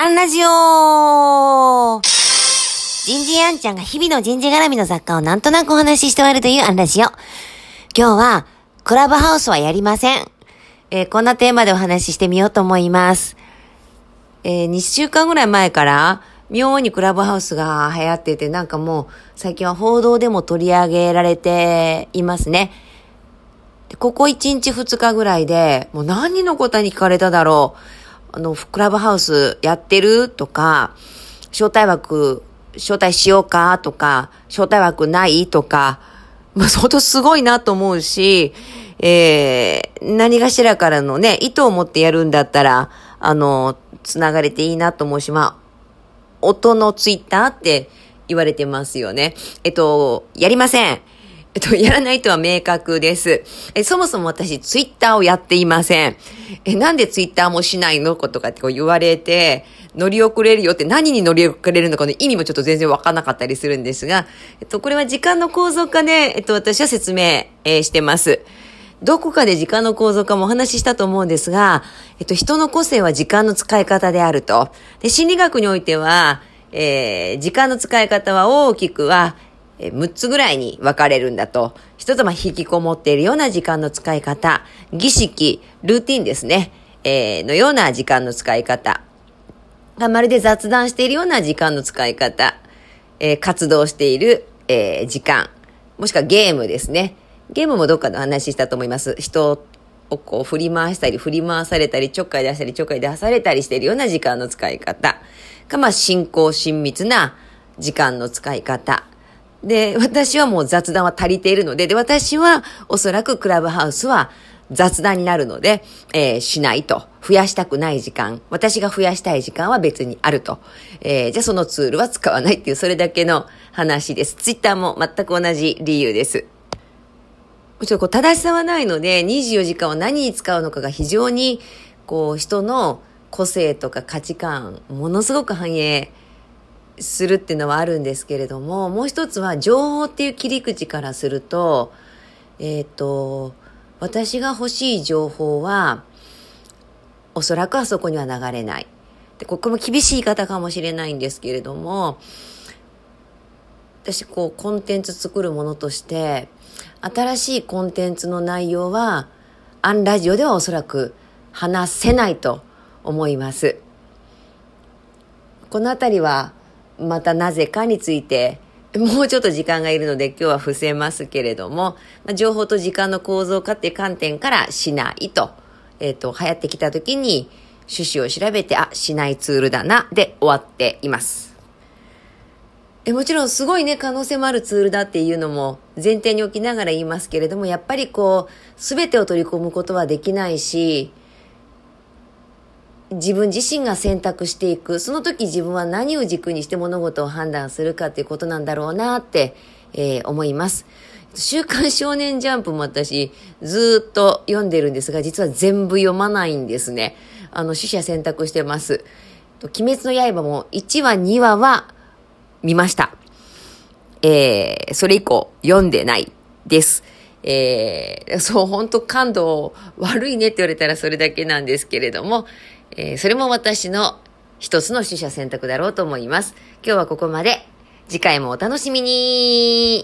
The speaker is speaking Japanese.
アンラジオ人事アンちゃんが日々の人事絡みの雑貨をなんとなくお話しして終わるというアンラジオ。今日は、クラブハウスはやりません。えーこんなテーマでお話ししてみようと思います。えー2週間ぐらい前から、妙にクラブハウスが流行ってて、なんかもう、最近は報道でも取り上げられていますね。ここ1日2日ぐらいで、もう何人の方に聞かれただろう。あの、クラブハウスやってるとか、招待枠、招待しようかとか、招待枠ないとか、まあ、相当すごいなと思うし、えー、何がしらからのね、意図を持ってやるんだったら、あの、つながれていいなと思うし、まあ、音のツイッターって言われてますよね。えっと、やりません。えっと、やらないとは明確です。え、そもそも私、ツイッターをやっていません。え、なんでツイッターもしないのとかってこう言われて、乗り遅れるよって何に乗り遅れるのかの意味もちょっと全然わかんなかったりするんですが、えっと、これは時間の構造化で、えっと、私は説明、えーしてます。どこかで時間の構造化もお話ししたと思うんですが、えっと、人の個性は時間の使い方であると。で、心理学においては、えー時間の使い方は大きくは、えー6つぐらいに分かれるんだと。一つは引きこもっているような時間の使い方、儀式、ルーティンですね、えーのような時間の使い方。まるで雑談しているような時間の使い方、えー活動している、えー時間、もしくはゲームですね。ゲームもどっかでお話したと思います。人をこう振り回したり、振り回されたり、ちょっかい出したり、ちょっかい出されたりしているような時間の使い方。か、まあ、親交親密な時間の使い方。で、私はもう雑談は足りているので、で、私はおそらくクラブハウスは雑談になるので、えーしないと。増やしたくない時間。私が増やしたい時間は別にあると。えーじゃあそのツールは使わないっていう、それだけの話です。ツイッターも全く同じ理由です。ちょっとこう正しさはないので、24時間を何に使うのかが非常に、こう、人の個性とか価値観、ものすごく反映するっていうのはあるんですけれども、もう一つは情報っていう切り口からすると、えっ、と、私が欲しい情報は、おそらくあそこには流れない。で、ここも厳しい言い方かもしれないんですけれども、私こうコンテンツ作るものとして新しいコンテンツの内容はアンラジオではおそらく話せないと思いますこのあたりはまたなぜかについてもうちょっと時間がいるので今日は伏せますけれども、まあ、情報と時間の構造化っていう観点からしないと、えっ、と、流行ってきた時に趣旨を調べて、あ、しないツールだな、で終わっています。えもちろんすごいね、可能性もあるツールだっていうのも前提に置きながら言いますけれども、やっぱりこう、すべてを取り込むことはできないし、自分自身が選択していく、その時自分は何を軸にして物事を判断するかっていうことなんだろうなって、えー思います。週刊少年ジャンプも私ずっと読んでるんですが、実は全部読まないんですね。あの、取捨選択してます。鬼滅の刃も1話2話は見ました。えー、それ以降読んでないです。えー、そう、本当感度悪いねって言われたらそれだけなんですけれども、えーそれも私の一つの取捨選択だろうと思います。今日はここまで。次回もお楽しみに